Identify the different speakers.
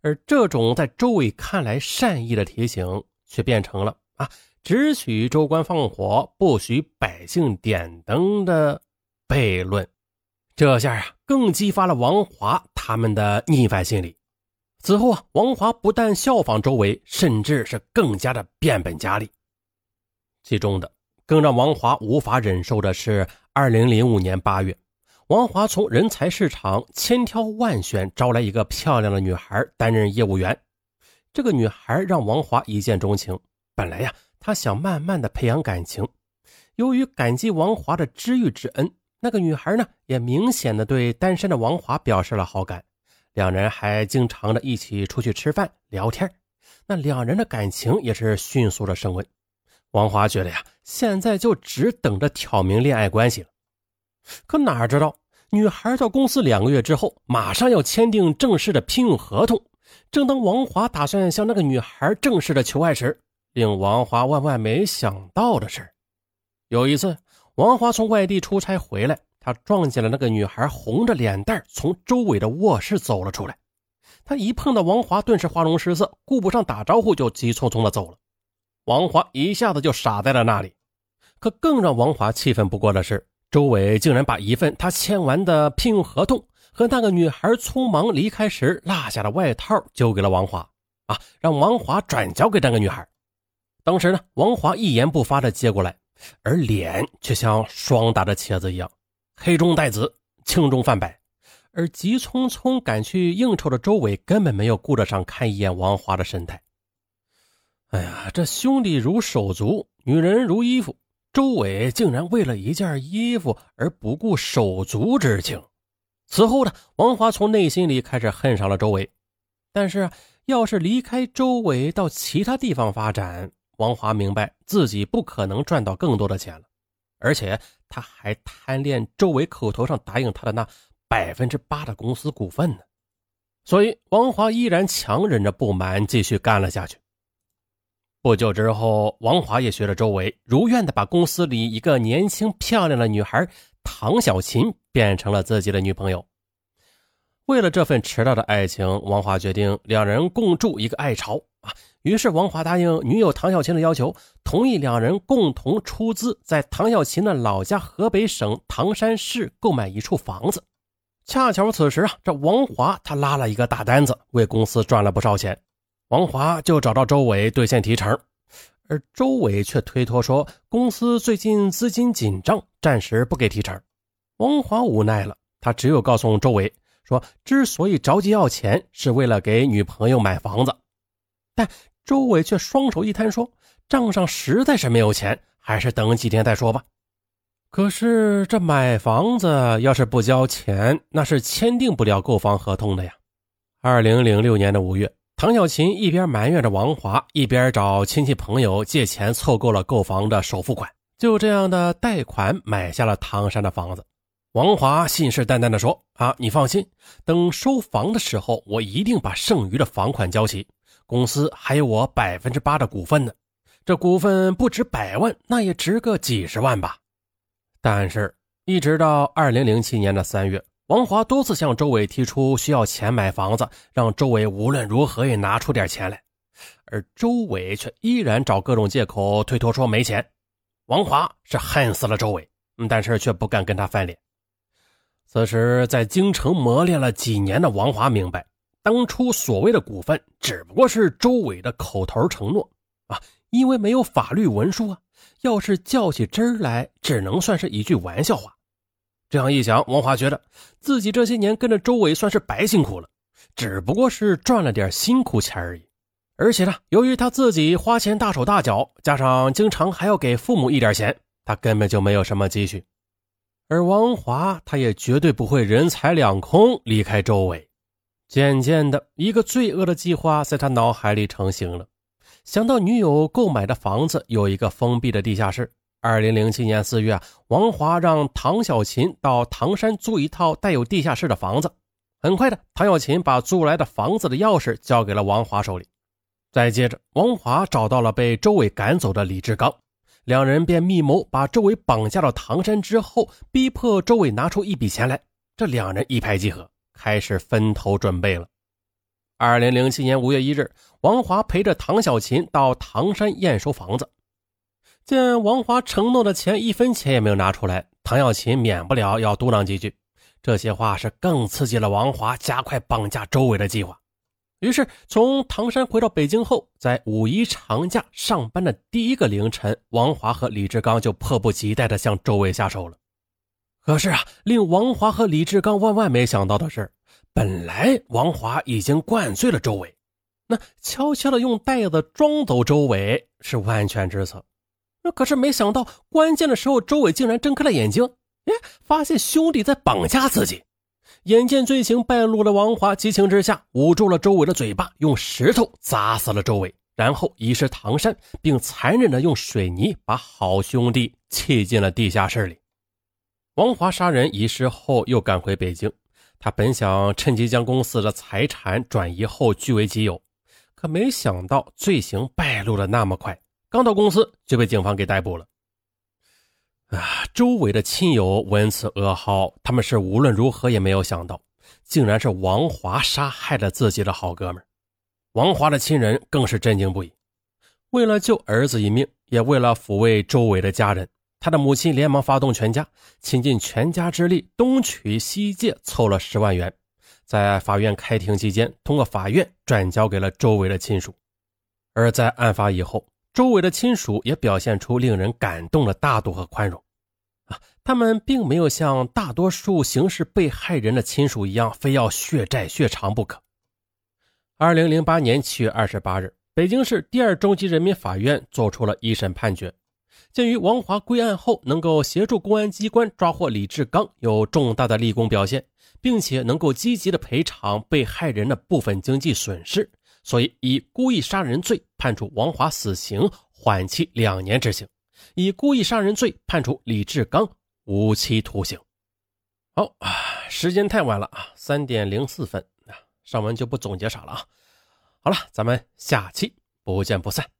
Speaker 1: 而这种在周伟看来善意的提醒，却变成了啊，只许州官放火，不许百姓点灯的悖论。这下啊，更激发了王华他们的逆反心理。此后啊，王华不但效仿周伟，甚至是更加的变本加厉。其中的更让王华无法忍受的是，二零零五年八月。王华从人才市场千挑万选招来一个漂亮的女孩担任业务员。这个女孩让王华一见钟情。本来呀，他想慢慢的培养感情。由于感激王华的知遇之恩，那个女孩呢也明显的对单身的王华表示了好感。两人还经常的一起出去吃饭聊天。那两人的感情也是迅速的升温。王华觉得呀，现在就只等着挑明恋爱关系了。可哪知道，女孩到公司两个月之后，马上要签订正式的聘用合同。正当王华打算向那个女孩正式的求爱时，令王华万万没想到的是，有一次，王华从外地出差回来，他撞见了那个女孩红着脸蛋从周围的卧室走了出来。他一碰到王华，顿时花容失色，顾不上打招呼，就急匆匆的走了。王华一下子就傻在了那里。可更让王华气愤不过的是。周伟竟然把一份他签完的聘用合同和那个女孩匆忙离开时落下的外套交给了王华，啊，让王华转交给那个女孩。当时呢，王华一言不发的接过来，而脸却像霜打的茄子一样，黑中带紫，青中泛白。而急匆匆赶去应酬的周伟根本没有顾得上看一眼王华的神态。哎呀，这兄弟如手足，女人如衣服。周伟竟然为了一件衣服而不顾手足之情。此后呢，王华从内心里开始恨上了周伟。但是，要是离开周伟到其他地方发展，王华明白自己不可能赚到更多的钱了。而且，他还贪恋周伟口头上答应他的那百分之八的公司股份呢。所以，王华依然强忍着不满，继续干了下去。不久之后，王华也学着周围，如愿的把公司里一个年轻漂亮的女孩唐小琴变成了自己的女朋友。为了这份迟到的爱情，王华决定两人共筑一个爱巢啊。于是，王华答应女友唐小琴的要求，同意两人共同出资，在唐小琴的老家河北省唐山市购买一处房子。恰巧此时啊，这王华他拉了一个大单子，为公司赚了不少钱。王华就找到周伟兑现提成，而周伟却推脱说公司最近资金紧张，暂时不给提成。王华无奈了，他只有告诉周伟说，之所以着急要钱，是为了给女朋友买房子。但周伟却双手一摊说，账上实在是没有钱，还是等几天再说吧。可是这买房子要是不交钱，那是签订不了购房合同的呀。二零零六年的五月。唐小琴一边埋怨着王华，一边找亲戚朋友借钱凑够了购房的首付款，就这样的贷款买下了唐山的房子。王华信誓旦旦地说：“啊，你放心，等收房的时候，我一定把剩余的房款交齐。公司还有我百分之八的股份呢，这股份不值百万，那也值个几十万吧。”但是，一直到二零零七年的三月。王华多次向周伟提出需要钱买房子，让周伟无论如何也拿出点钱来，而周伟却依然找各种借口推脱说没钱。王华是恨死了周伟，但是却不敢跟他翻脸。此时，在京城磨练了几年的王华明白，当初所谓的股份只不过是周伟的口头承诺啊，因为没有法律文书啊，要是较起真来，只能算是一句玩笑话。这样一想，王华觉得自己这些年跟着周伟算是白辛苦了，只不过是赚了点辛苦钱而已。而且呢，由于他自己花钱大手大脚，加上经常还要给父母一点钱，他根本就没有什么积蓄。而王华他也绝对不会人财两空离开周伟。渐渐的，一个罪恶的计划在他脑海里成型了。想到女友购买的房子有一个封闭的地下室。二零零七年四月，王华让唐小琴到唐山租一套带有地下室的房子。很快的，唐小琴把租来的房子的钥匙交给了王华手里。再接着，王华找到了被周伟赶走的李志刚，两人便密谋把周伟绑架到唐山之后，逼迫周伟拿出一笔钱来。这两人一拍即合，开始分头准备了。二零零七年五月一日，王华陪着唐小琴到唐山验收房子，见王华承诺的钱一分钱也没有拿出来，唐小琴免不了要嘟囔几句。这些话是更刺激了王华加快绑架周伟的计划。于是，从唐山回到北京后，在五一长假上班的第一个凌晨，王华和李志刚就迫不及待地向周伟下手了。可是啊，令王华和李志刚万万没想到的是，本来王华已经灌醉了周伟，那悄悄地用袋子装走周伟是万全之策。可是没想到，关键的时候，周伟竟然睁开了眼睛，哎，发现兄弟在绑架自己。眼见罪行败露的王华激情之下捂住了周伟的嘴巴，用石头砸死了周伟，然后遗失唐山，并残忍的用水泥把好兄弟砌进了地下室里。王华杀人遗失后，又赶回北京。他本想趁机将公司的财产转移后据为己有，可没想到罪行败露的那么快，刚到公司就被警方给逮捕了。啊！周围的亲友闻此噩耗，他们是无论如何也没有想到，竟然是王华杀害了自己的好哥们王华的亲人更是震惊不已。为了救儿子一命，也为了抚慰周围的家人，他的母亲连忙发动全家，倾尽全家之力，东取西借，凑了十万元，在法院开庭期间，通过法院转交给了周围的亲属。而在案发以后。周围的亲属也表现出令人感动的大度和宽容，啊，他们并没有像大多数刑事被害人的亲属一样，非要血债血偿不可。二零零八年七月二十八日，北京市第二中级人民法院作出了一审判决。鉴于王华归案后能够协助公安机关抓获李志刚，有重大的立功表现，并且能够积极的赔偿被害人的部分经济损失。所以，以故意杀人罪判处王华死刑，缓期两年执行；以故意杀人罪判处李志刚无期徒刑。好，时间太晚了啊，三点零四分啊，上文就不总结啥了啊。好了，咱们下期不见不散。